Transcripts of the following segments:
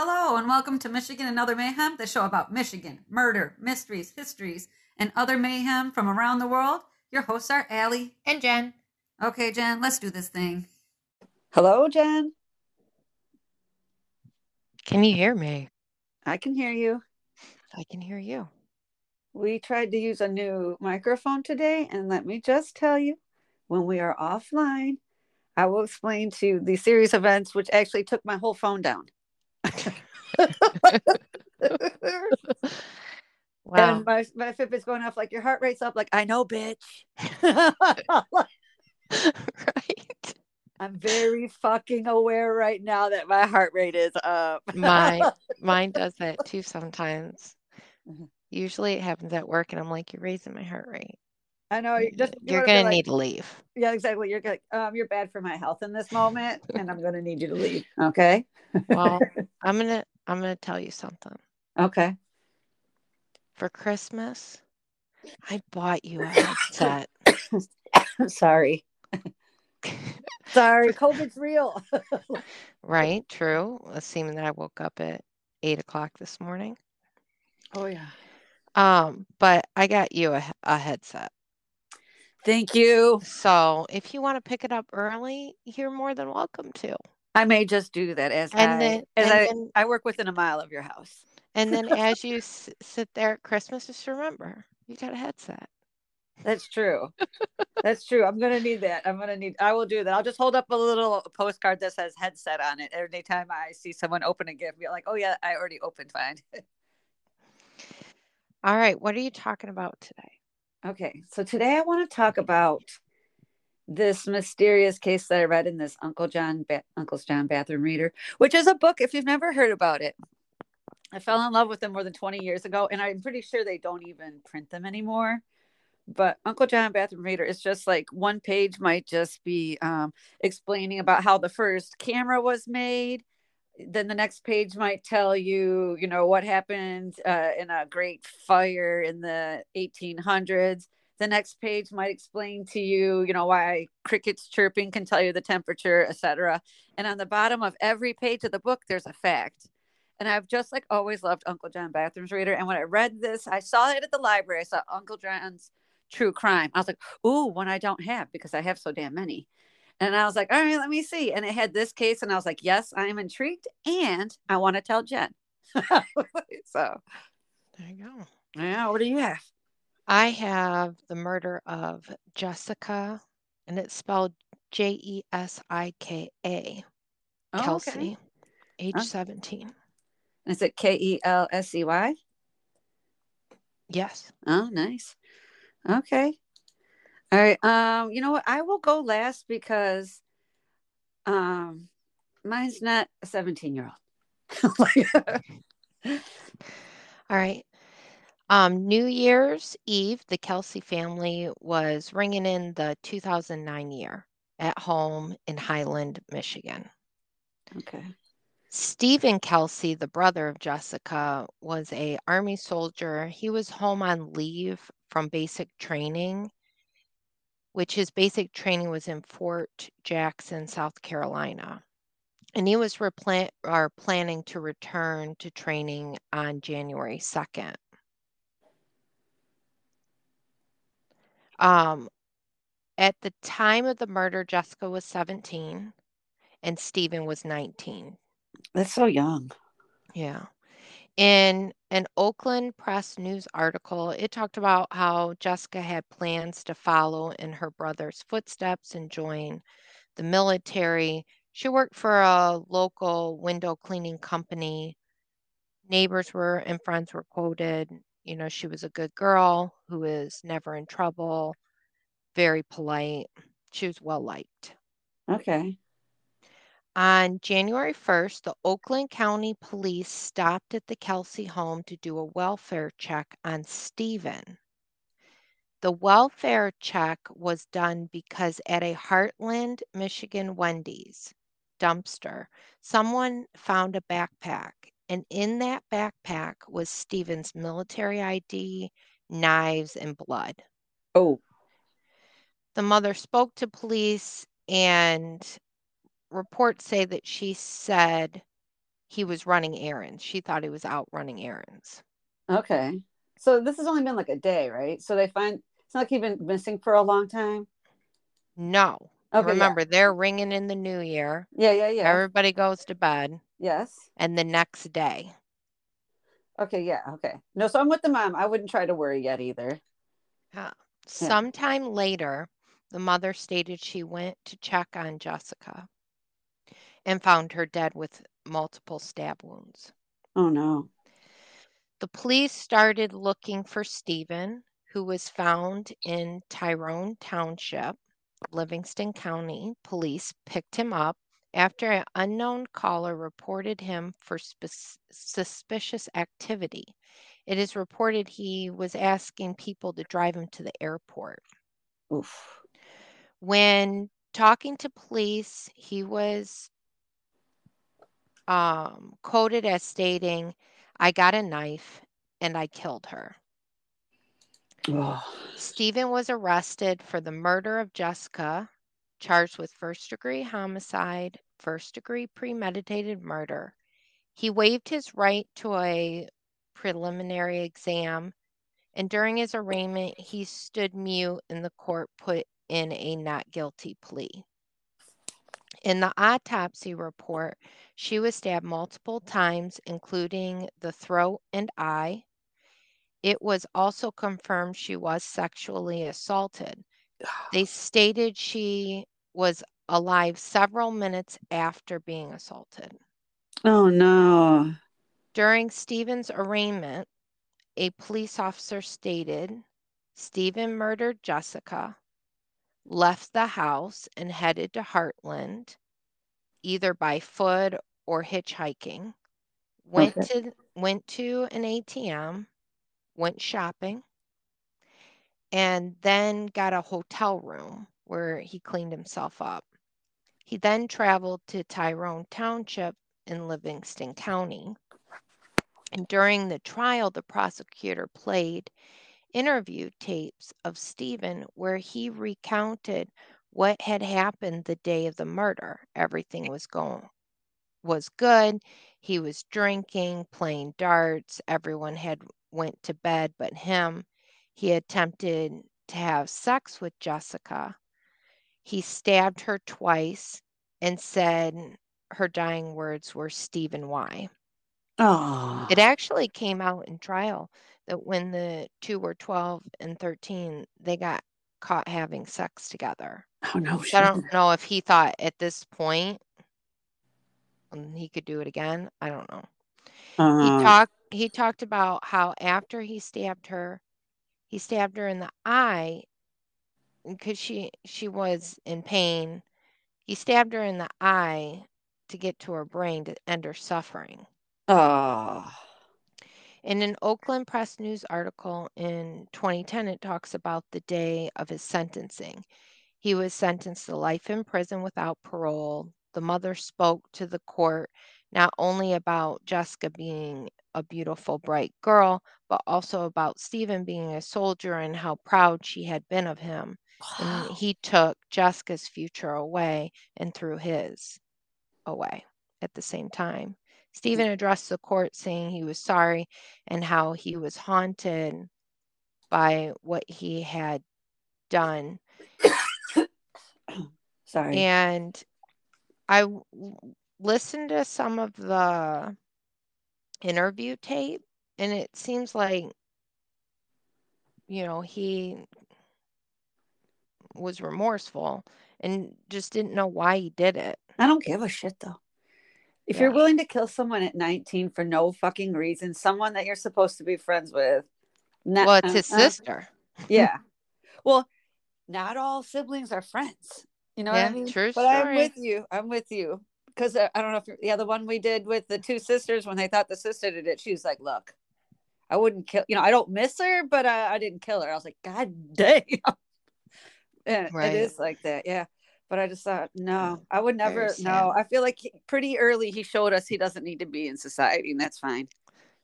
Hello, and welcome to Michigan and Other Mayhem, the show about Michigan, murder, mysteries, histories, and other mayhem from around the world. Your hosts are Allie. And Jen. Okay, Jen, let's do this thing. Hello, Jen. Can you hear me? I can hear you. I can hear you. We tried to use a new microphone today, and let me just tell you, when we are offline, I will explain to you the series of events which actually took my whole phone down. Wow. And my, my Fitbit's going off like your heart rate's up, like I know, bitch. right. I'm very fucking aware right now that my heart rate is up. Mine mine does that too sometimes. Mhm. Usually it happens at work and I'm like, you're raising my heart rate. I know you're just you You're gonna like, need to leave. yeah, exactly. You're like, um, you're bad for my health in this moment, and I'm gonna need you to leave. Okay. Well, I'm gonna I'm gonna tell you something. Okay. For Christmas, I bought you a headset. Sorry. Sorry. COVID's real. right? True. Assuming that I woke up at eight o'clock this morning. oh yeah. Um, but I got you a, a headset. Thank you. So if you want to pick it up early, you're more than welcome to. I may just do that as And I then- as I, then- I work within a mile of your house. And then as you s- sit there at Christmas, just remember you got a headset. That's true. That's true. I'm gonna need that. I'm gonna need. I will do that. I'll just hold up a little postcard that says headset on it every time I see someone open a gift. Be like, oh yeah, I already opened. Fine. All right, what are you talking about today? Okay, so today I want to talk about this mysterious case that I read in this Uncle John ba- Uncle's John bathroom reader, which is a book. If you've never heard about it, I fell in love with them more than 20 years ago, and I'm pretty sure they don't even print them anymore. But Uncle John bathroom reader is just like one page might just be um, explaining about how the first camera was made. Then the next page might tell you, you know, what happened uh, in a great fire in the 1800s the next page might explain to you you know why crickets chirping can tell you the temperature etc and on the bottom of every page of the book there's a fact. And i've just like always loved uncle john bathrooms reader. And when i read this i saw it at the library. I saw uncle john's true crime. I was like ooh one i don't have because i have so damn many. And i was like all right let me see. And it had this case and i was like yes i am intrigued and i want to tell jen. So There you go. yeah what do you have I have the murder of Jesika, and it's spelled J E S I K A, Oh, okay. Kelsey, age Huh? 17. is it k-e-l-s-e-y Yes. Oh, nice. Okay. All right. Um, you know what? I will go last because um mine's not a 17 year old. All right. Um, New Year's Eve, the Kelsey family was ringing in the 2009 year at home in Highland, Michigan. okay. Stephen Kelsey, the brother of Jesika, was a army soldier. He was home on leave from basic training, which his basic training was in Fort Jackson, South Carolina. And he was replan- or planning to return to training on January 2nd. Um, at the time of the murder, Jesika was 17 and Stephen was 19. That's so young. Yeah. In an Oakland Press News article, it talked about how Jesika had plans to follow in her brother's footsteps and join the military. She worked for a local window cleaning company. Neighbors were and friends were quoted. You know, she was a good girl who is never in trouble, very polite. She was well liked. Okay. On January 1st, the Oakland County Police stopped at the Kelsey home to do a welfare check on Stephen. The welfare check was done because at a Hartland, Michigan Wendy's dumpster, someone found a backpack, and in that backpack was Stephen's military ID, knives, and blood. Oh, The mother spoke to police, and reports say that she said he was running errands. She thought he was out running errands. Okay. So this has only been like a day, right? So they find it's not like he's been missing for a long time. No. Okay. Remember, they're ringing in the new year. Yeah, yeah, yeah. yeah. Everybody goes to bed. yes. And the next day, Okay, yeah, okay. No, so I'm with the mom. I wouldn't try to worry yet either. Yeah. sometime later, the mother stated she went to check on Jesika and found her dead with multiple stab wounds. Oh no. The police started looking for Stephen, who was found in Tyrone Township. Livingston County police picked him up after an unknown caller reported him for sp- suspicious activity. It is reported he was asking people to drive him to the airport. Oof. When talking to police, he was um, quoted as stating, I got a knife and I killed her. Oh. Stephen was arrested for the murder of Jesika, charged with first degree homicide, first degree premeditated murder. He waived his right to a preliminary exam, and during his arraignment, he stood mute and the court put in a not guilty plea. In the autopsy report, she was stabbed multiple times, including the throat and eye. It was also confirmed she was sexually assaulted. They stated she was alive several minutes after being assaulted. Oh no. During Stephen's arraignment, a police officer stated Stephen murdered Jesika, left the house, and headed to Hartland, either by foot or hitchhiking. Went Okay. to went to an ATM, went shopping, and then got a hotel room where he cleaned himself up. He then traveled to Tyrone Township in Livingston County. And during the trial, the prosecutor played interview tapes of Stephen where he recounted what had happened the day of the murder. Everything was going was good. He was drinking, playing darts. Everyone had went to bed but him. He attempted to have sex with Jesika. He stabbed her twice and said her dying words were Stephen why. Oh. It actually came out in trial that when the two were 12 and 13, they got caught having sex together. oh no. So I don't know if he thought at this point um, he could do it again. I don't know. He Uh, talked he talked about how after he stabbed her, he stabbed her in the eye because she she was in pain. He stabbed her in the eye to get to her brain to end her suffering. oh. In an Oakland Press News article in 2010, it talks about the day of his sentencing. He was sentenced to life in prison without parole. The mother spoke to the court not only about Jesika being a beautiful, bright girl, but also about Stephen being a soldier and how proud she had been of him. And he took Jesika's future away and threw his away at the same time. Stephen addressed the court saying he was sorry and how he was haunted by what he had done. Sorry. And I listened to some of the interview tape, and it seems like, you know, he was remorseful and just didn't know why he did it. I don't give a shit though. If you're willing to kill someone at 19 for no fucking reason, someone that you're supposed to be friends with, not, Well, it's his uh, uh, sister. yeah. Well, not all siblings are friends. You know Yeah, what I mean? true but I'm with you. I'm with you. Because uh, I don't know if the one we did with the two sisters when they thought the sister did it, she was like, "Look, I wouldn't kill. You know, I don't miss her, but I, I didn't kill her." I was like, "God damn!" and Right. it is like that, yeah. But I just thought, no, I would never. No, I feel like he- pretty early he showed us he doesn't need to be in society, and that's fine.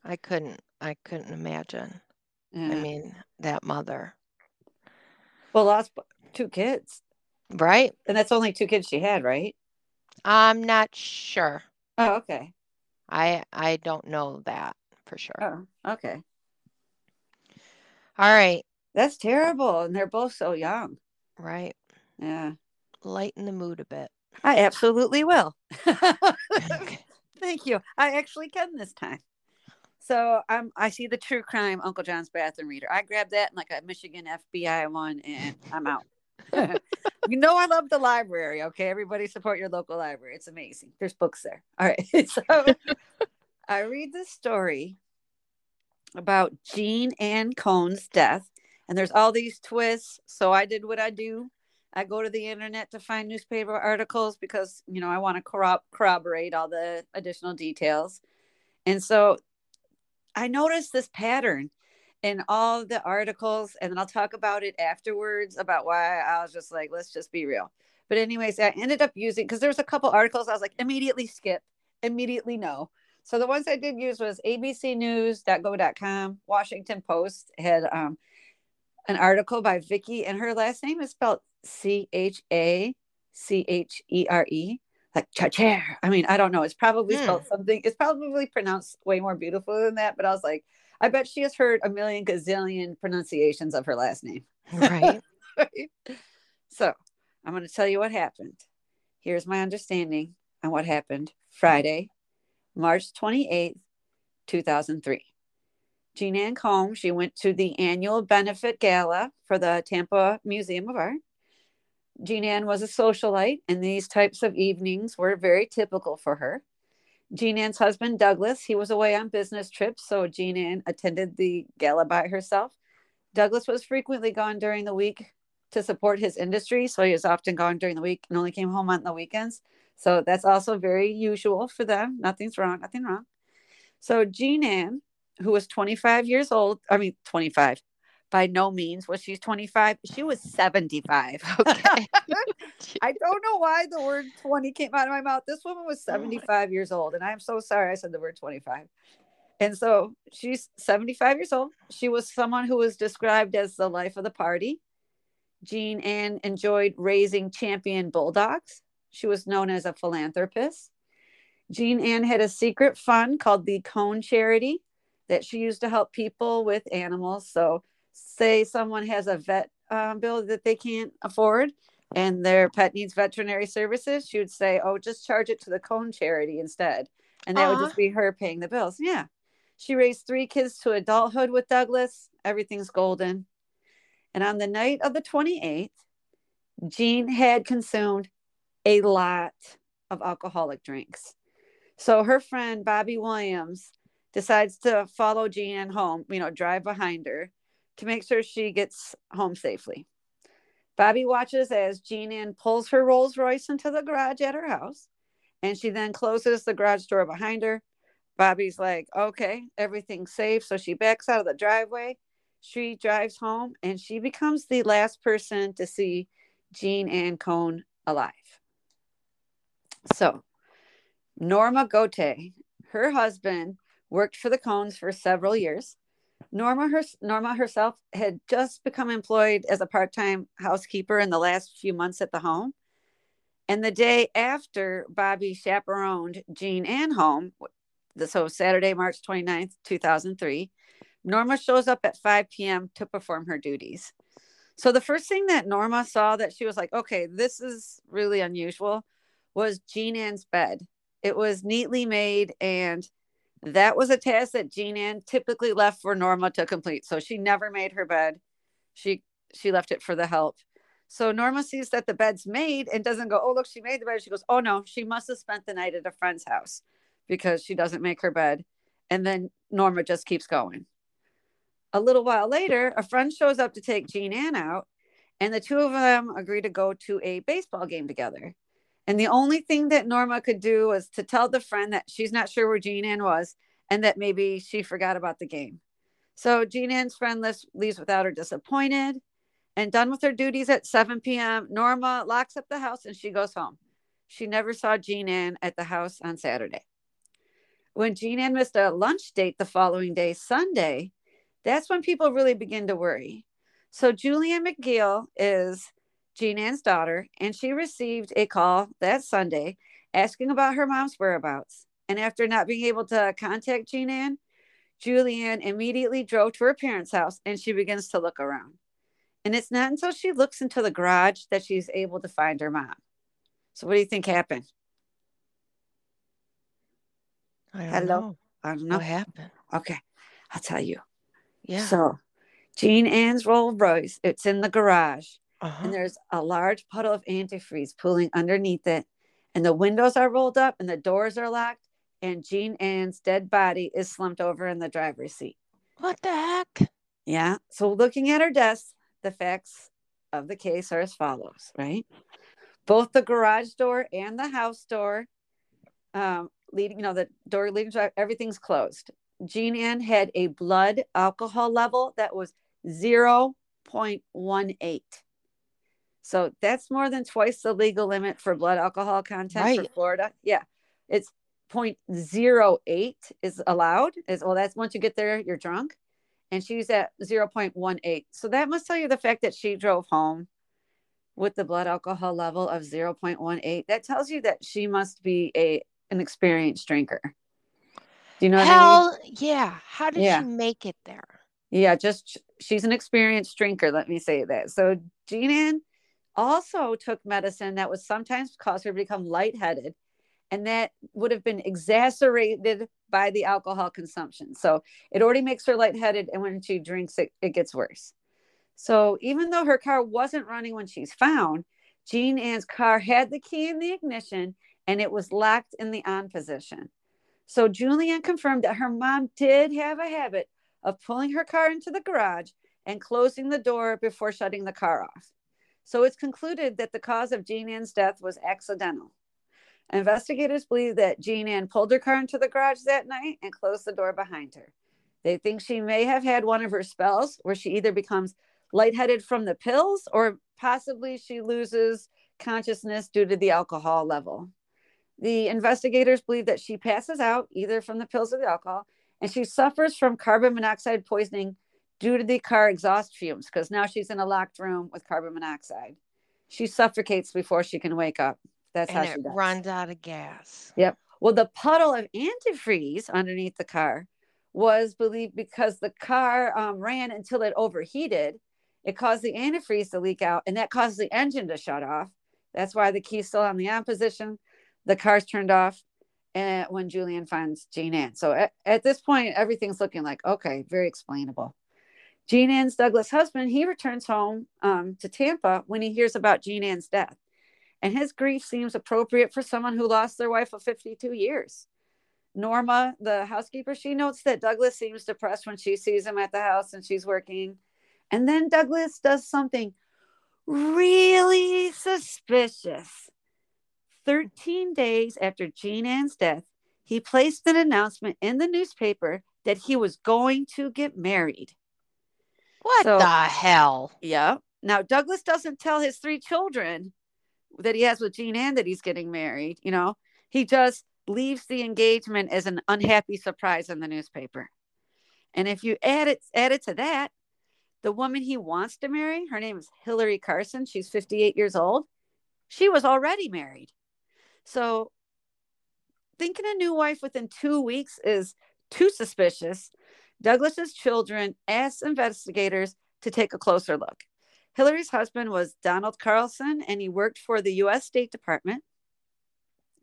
I couldn't I couldn't imagine. Yeah. I mean, that mother. well, lost two kids, Right? and that's only two kids she had, right? I'm not sure. Oh, okay. I I don't know that for sure. Oh, okay. All right. That's terrible. And they're both so young. Right. Yeah. Lighten the mood a bit. I absolutely will. Thank you. I actually can this time. So I'm um, I see the true crime Uncle John's bathroom reader. I grabbed that in like a Michigan FBI one, and I'm out. you know I love the library. Okay, everybody support your local library. It's amazing. There's books there. All right. So I read this story about Jean Ann Cone's death, and there's all these twists. So I did what I do. I go to the internet to find newspaper articles because you know I want to corrob- corroborate all the additional details. And so I noticed this pattern in all the articles, and then I'll talk about it afterwards about why I was just like, let's just be real. But anyways, I ended up using because there's a couple articles I was like, immediately skip, immediately no. So the ones I did use was abcnews.go.com, Washington Post had um, an article by Vicky, and her last name is spelled C H A C H E R E, like chair. I mean, I don't know. It's probably Hmm. spelled something. It's probably pronounced way more beautiful than that. But I was like, I bet she has heard a million gazillion pronunciations of her last name. Right. Right? So I'm going to tell you what happened. Here's my understanding on what happened Friday, March 28th, 2003. Jean Ann Cone, she went to the annual benefit gala for the Tampa Museum of Art. Jean Ann was a socialite, and these types of evenings were very typical for her. Jean Ann's husband, Douglas, he was away on business trips, so Jean Ann attended the gala by herself. Douglas was frequently gone during the week to support his industry, so he was often gone during the week and only came home on the weekends. So that's also very usual for them. Nothing's wrong, nothing wrong. So Jean Ann, who was 25 years old, I mean 25, by no means was she 25. She was 75. Okay. I don't know why the word 20 came out of my mouth. This woman was 75 years old, and I'm so sorry I said the word 25. And so she's 75 years old. She was someone who was described as the life of the party. Jean Ann enjoyed raising champion bulldogs. She was known as a philanthropist. Jean Ann had a secret fund called the Cone Charity that she used to help people with animals. So, say someone has a vet um, bill that they can't afford and their pet needs veterinary services, she would say, Oh, just charge it to the Cone Charity instead. And that would just be her paying the bills. Yeah. She raised three kids to adulthood with Douglas. Everything's golden. And on the night of the 28th, Jean had consumed a lot of alcoholic drinks. So her friend Bobby Williams decides to follow Jean home, you know, drive behind her to make sure she gets home safely. Bobby watches as Jean Ann pulls her Rolls Royce into the garage at her house, and she then closes the garage door behind her. Bobby's like, okay, everything's safe. So she backs out of the driveway. She drives home, and she becomes the last person to see Jean Ann Cone alive. So, Norma Gote, her husband, worked for the Cones for several years. Norma, her, Norma herself had just become employed as a part time housekeeper in the last few months at the home. And the day after Bobby chaperoned Jean Ann home, so Saturday, March 29th, 2003, Norma shows up at 5 p.m. to perform her duties. So the first thing that Norma saw that she was like, okay, this is really unusual was Jean Ann's bed. It was neatly made and that was a task that Jean Ann typically left for Norma to complete. So she never made her bed. She she left it for the help. So Norma sees that the bed's made and doesn't go, oh look, she made the bed. She goes, oh no, she must have spent the night at a friend's house because she doesn't make her bed. And then Norma just keeps going. A little while later, a friend shows up to take Jean Ann out, and the two of them agree to go to a baseball game together. And the only thing that Norma could do was to tell the friend that she's not sure where Jean Ann was and that maybe she forgot about the game. So Jean Ann's friend leaves, without her disappointed and done with her duties at 7 p.m. Norma locks up the house and she goes home. She never saw Jean Ann at the house on Saturday. When Jean Ann missed a lunch date the following day, Sunday, that's when people really begin to worry. So Julian McGill is Jean Ann's daughter, and she received a call that Sunday asking about her mom's whereabouts. And after not being able to contact Jean Ann, Julianne immediately drove to her parents' house and she begins to look around. And it's not until she looks into the garage that she's able to find her mom. So, what do you think happened? I don't Hello? know. I don't know. What happened? Okay, I'll tell you. Yeah. So, Jean Ann's Rolls Royce, it's in the garage, uh-huh. and there's a large puddle of antifreeze pooling underneath it, and the windows are rolled up and the doors are locked, and Jean Ann's dead body is slumped over in the driver's seat. What the heck? Yeah. So, looking at her desk, the facts of the case are as follows, right? Both the garage door and the house door, um, leading, you know, the door leading to everything's closed. Jean Ann had a blood alcohol level that was 0.18. So that's more than twice the legal limit for blood alcohol content for Florida. Yeah. It's 0.08 is allowed. Is well, that's once you get there, you're drunk. And she's at 0.18. So that must tell you the fact that she drove home with the blood alcohol level of 0.18. That tells you that she must be a an experienced drinker. Do you know what I mean? Hell yeah. How did Yeah. she make it there? Yeah, just she's an experienced drinker. Let me say that. So Jean Ann also took medicine that would sometimes cause her to become lightheaded, and that would have been exacerbated by the alcohol consumption. So it already makes her lightheaded, and when she drinks it, it gets worse. So even though her car wasn't running when she's found, Jean Ann's car had the key in the ignition and it was locked in the on position. So Julianne confirmed that her mom did have a habit of pulling her car into the garage and closing the door before shutting the car off. So it's concluded that the cause of Jean Ann's death was accidental. Investigators believe that Jean Ann pulled her car into the garage that night and closed the door behind her. They think she may have had one of her spells where she either becomes lightheaded from the pills or possibly she loses consciousness due to the alcohol level. The investigators believe that she passes out either from the pills or the alcohol, and she suffers from carbon monoxide poisoning due to the car exhaust fumes because now she's in a locked room with carbon monoxide. She suffocates before she can wake up. That's and how she it runs out of gas. Yep. Well, the puddle of antifreeze underneath the car was believed because the car um, ran until it overheated. It caused the antifreeze to leak out, and that caused the engine to shut off. That's why the key's still on the on position. The car's turned off, and when Julian finds Jean Ann. So at, at this point, everything's looking like okay, very explainable. Jean Ann's Douglas husband, he returns home um, to Tampa when he hears about Jean Ann's death. And his grief seems appropriate for someone who lost their wife of 52 years. Norma, the housekeeper, she notes that Douglas seems depressed when she sees him at the house and she's working. And then Douglas does something really suspicious. 13 days after Jean Ann's death, he placed an announcement in the newspaper that he was going to get married. What So- the hell? Yeah. Now, Douglas doesn't tell his three children that he has with Jean Ann that he's getting married. You know, he just leaves the engagement as an unhappy surprise in the newspaper. And if you add it, add it to that, the woman he wants to marry, her name is Hillary Carlson. She's 58 years old. She was already married. So thinking a new wife within two weeks is too suspicious. Douglas's children asked investigators to take a closer look. Hillary's husband was Donald Carlson, and he worked for the U.S. State Department.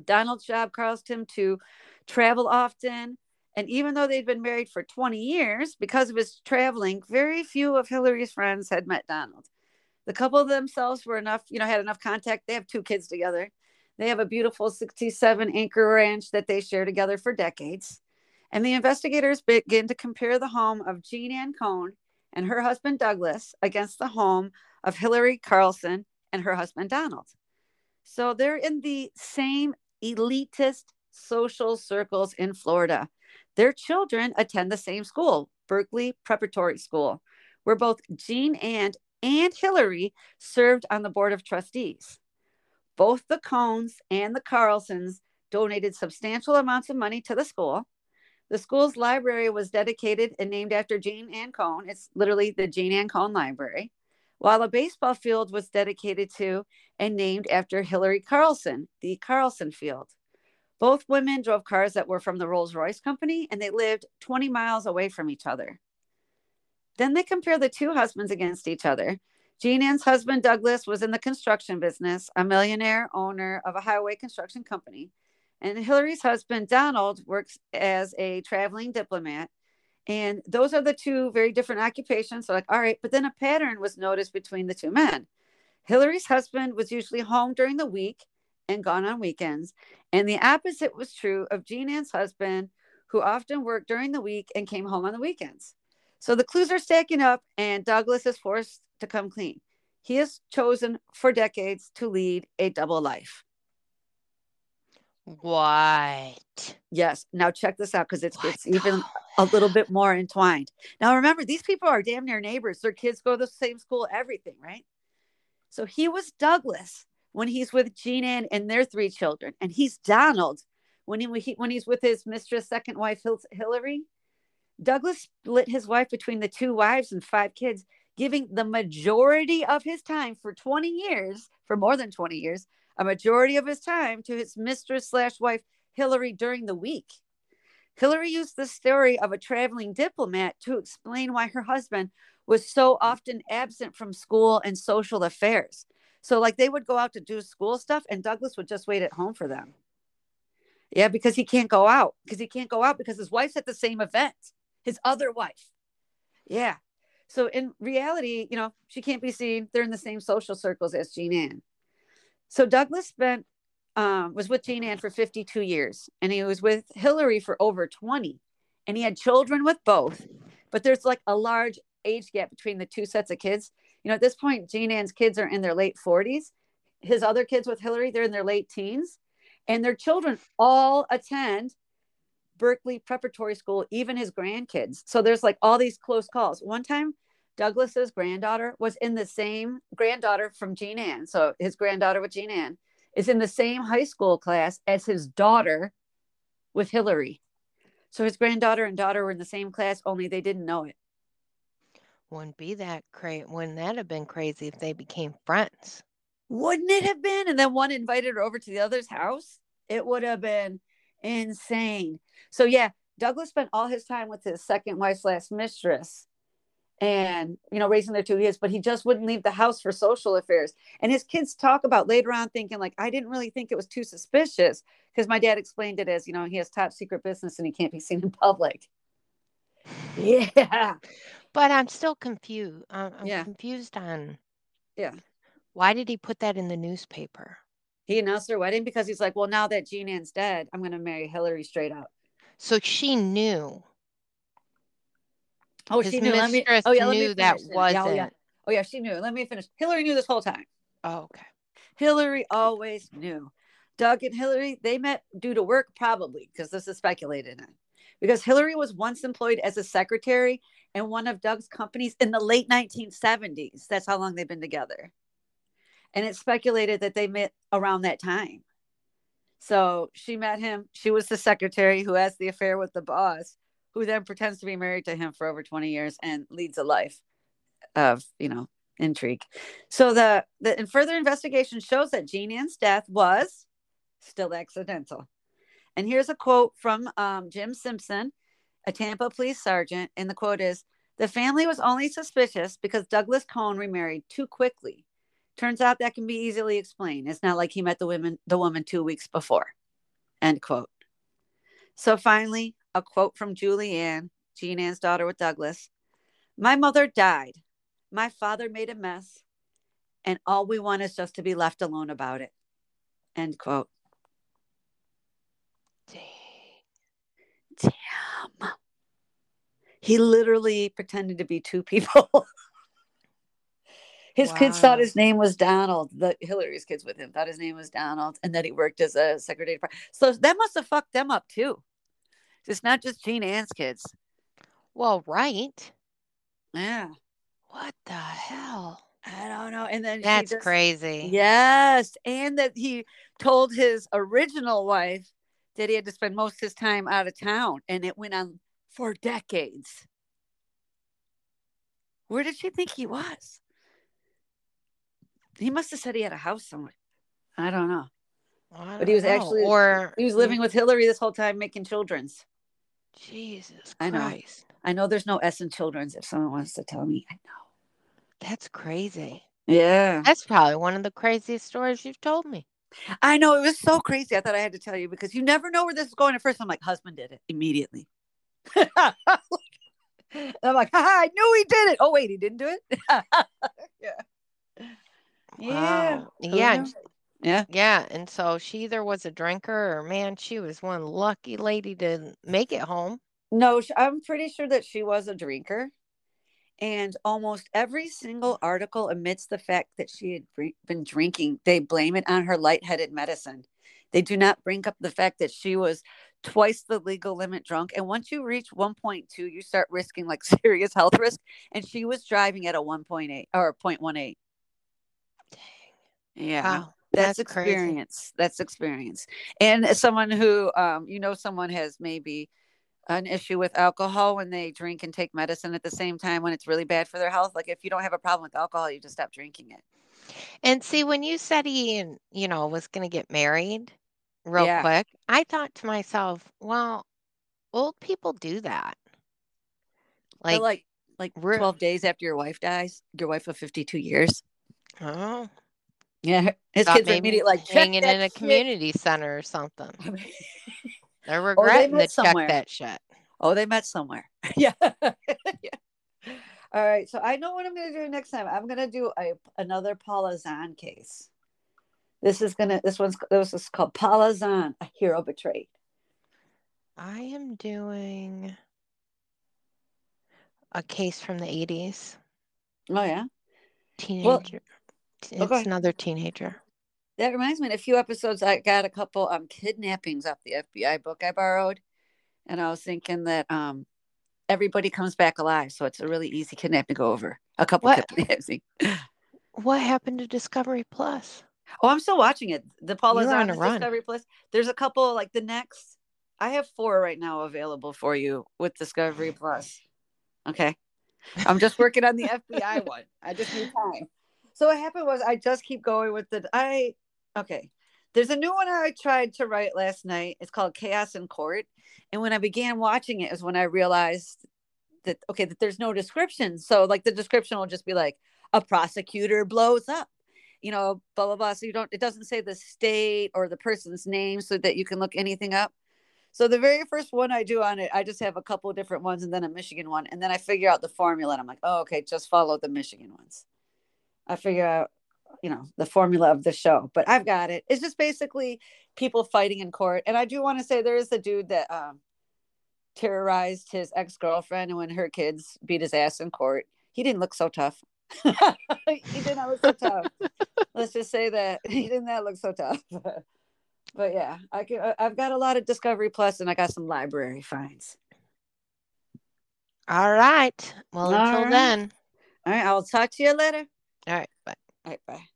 Donald's job caused him to travel often. And even though they'd been married for 20 years, because of his traveling, very few of Hillary's friends had met Donald. The couple themselves were enough, you know, had enough contact. They have two kids together. They have a beautiful 67 acre ranch that they share together for decades. And the investigators begin to compare the home of Jean Ann Cone and her husband Douglas against the home of Hillary Carlson and her husband Donald. So they're in the same elitist social circles in Florida. Their children attend the same school, Berkeley Preparatory School, where both Jean Ann and Hillary served on the board of trustees. Both the Cones and the Carlsons donated substantial amounts of money to the school. The school's library was dedicated and named after Jean Ann Cone. It's literally the Jean Ann Cone Library, while a baseball field was dedicated to and named after Hillary Carlson, the Carlson Field. Both women drove cars that were from the Rolls Royce company and they lived 20 miles away from each other. Then they compare the two husbands against each other. Jean Ann's husband, Douglas, was in the construction business, a millionaire owner of a highway construction company. And Hillary's husband, Donald, works as a traveling diplomat. And those are the two very different occupations. So, like, all right, but then a pattern was noticed between the two men. Hillary's husband was usually home during the week and gone on weekends. And the opposite was true of Jean Ann's husband, who often worked during the week and came home on the weekends. So the clues are stacking up, and Douglas is forced to come clean. He has chosen for decades to lead a double life. What? Yes. Now check this out because it's it's even a little bit more entwined. Now remember, these people are damn near neighbors. Their kids go to the same school, everything, right? So he was Douglas when he's with Jean Ann and their three children, and he's Donald when he when he's with his mistress, second wife Hillary. Douglas split his wife between the two wives and five kids, giving the majority of his time for 20 years, for more than 20 years, a majority of his time to his mistress slash wife Hillary during the week. Hillary used the story of a traveling diplomat to explain why her husband was so often absent from school and social affairs. So, like, they would go out to do school stuff, and Douglas would just wait at home for them. Yeah, because he can't go out because he can't go out because his wife's at the same event, his other wife. Yeah. So, in reality, you know, she can't be seen. They're in the same social circles as Jean Ann. So, Douglas spent, um, was with Jean Ann for 52 years, and he was with Hillary for over 20. And he had children with both, but there's like a large age gap between the two sets of kids. You know, at this point, Jean Ann's kids are in their late 40s. His other kids with Hillary, they're in their late teens. And their children all attend Berkeley Preparatory School, even his grandkids. So there's like all these close calls. One time, Douglas's granddaughter was in the same granddaughter from Jean Ann. So his granddaughter with Jean Ann is in the same high school class as his daughter with Hillary. So his granddaughter and daughter were in the same class, only they didn't know it. Wouldn't be that crazy. Wouldn't that have been crazy if they became friends? Wouldn't it have been? And then one invited her over to the other's house. It would have been insane. So yeah, Douglas spent all his time with his second wife's last mistress and you know raising their two kids but he just wouldn't leave the house for social affairs and his kids talk about later on thinking like i didn't really think it was too suspicious because my dad explained it as you know he has top secret business and he can't be seen in public yeah but I'm still confused. I'm, uh, I'm yeah. confused on. Yeah. Why did he put that in the newspaper? He announced their wedding because he's like, well, now that Jean Ann's dead, I'm going to marry Hillary straight up. So she knew. Oh, she knew. Let me, oh, yeah, knew that wasn't. Oh, yeah. oh, yeah, she knew. Let me finish. Hillary knew this whole time. Oh, okay. Hillary always knew. Doug and Hillary, they met due to work, probably, because this is speculated in. Because Hillary was once employed as a secretary in one of Doug's companies in the late 1970s. That's how long they've been together. And it's speculated that they met around that time. So she met him. She was the secretary who has the affair with the boss, who then pretends to be married to him for over 20 years and leads a life of, you know, intrigue. So the, the and further investigation shows that Jean Ann's death was still accidental. And here's a quote from um, Jim Simpson, a Tampa police sergeant, and the quote is The family was only suspicious because Douglas Cone remarried too quickly. Turns out that can be easily explained. It's not like he met the women the woman two weeks before. End quote. So finally, a quote from Julie Ann, Jean Ann's daughter with Douglas. My mother died. My father made a mess. And all we want is just to be left alone about it. End quote. Dang. Damn. He literally pretended to be two people. his wow. kids thought his name was Donald. The Hillary's kids with him thought his name was Donald, and that he worked as a secretary. So that must have fucked them up too. It's not just Jean Ann's kids. Well, right. Yeah. What the hell? I don't know. And then that's just, crazy. Yes. And that he told his original wife that he had to spend most of his time out of town and it went on for decades. Where did she think he was? He must have said he had a house somewhere. I don't know. I But he was know. actually- or He was living with Hillary this whole time making children's. Jesus I know. Christ. I know there's no S in children's if someone wants to tell me. I know. That's crazy. Yeah. That's probably one of the craziest stories you've told me. I know. It was so crazy. I thought I had to tell you because you never know where this is going. At first, I'm like, husband did it immediately. I'm like, Haha, I knew he did it. Oh, wait, he didn't do it? yeah. Yeah. Wow. Who Yeah. Yeah. Yeah. And so she either was a drinker or man, she was one lucky lady to make it home. No, I'm pretty sure that she was a drinker. And almost every single article admits the fact that she had been drinking. They blame it on her lightheaded medicine. They do not bring up the fact that she was twice the legal limit drunk. And once you reach 1.2, you start risking like serious health risk. And she was driving at a 1.8 or 0.18. Yeah. Wow. That's, That's crazy. experience. That's experience. And someone who, um, you know, someone has maybe an issue with alcohol when they drink and take medicine at the same time when it's really bad for their health. Like if you don't have a problem with alcohol, you just stop drinking it. And see, when you said he, you know, was going to get married real Yeah. quick, I thought to myself, well, old people do that. Like, Like, like, like 12 days after your wife dies, your wife of 52 years. oh, Yeah. His thought kids are immediately like, hanging in a shit. community center or something. They're oh, they regretting to met check that shit. Oh, they met somewhere. yeah. yeah. All right. So I know what I'm going to do next time. I'm going to do a another Paula Zahn case. This is gonna. This one's. This is called Paula Zahn, a hero betrayed. I am doing a case from the 80s. Oh yeah. Teenager. It's okay. another teenager. That reminds me. In a few episodes, I got a couple um kidnappings off the FBI book I borrowed, and I was thinking that um everybody comes back alive, so it's a really easy kidnap to go over. A couple What? kidnappings. What happened to Discovery Plus? Oh, I'm still watching it. The Paula You're on run. Discovery Plus. There's a couple like the next. I have four right now available for you with Discovery Plus. Okay, I'm just working on the FBI one. I just need time. So what happened was I just keep going with the I. Okay, there's a new one I tried to write last night. It's called Chaos in Court, and when I began watching it is when I realized that okay that there's no description. So like the description will just be like a prosecutor blows up you know, blah blah blah. So you don't it doesn't say the state or the person's name so that you can look anything up. So the very first one I do on it, I just have a couple different ones and then a Michigan one. And then I figure out the formula and I'm like, oh, okay, just follow the Michigan ones. I figure out, you know, the formula of the show. But I've got it. It's just basically people fighting in court. And I do want to say there is a dude that um terrorized his ex-girlfriend and when her kids beat his ass in court. He didn't look so tough. he did not look so tough. Let's just say that he did not look so tough. but yeah, I can. I- I've got a lot of Discovery Plus, and I got some library finds. All right. Well, All until right. then. All right, I'll talk to you later. All right. Bye. All right, bye.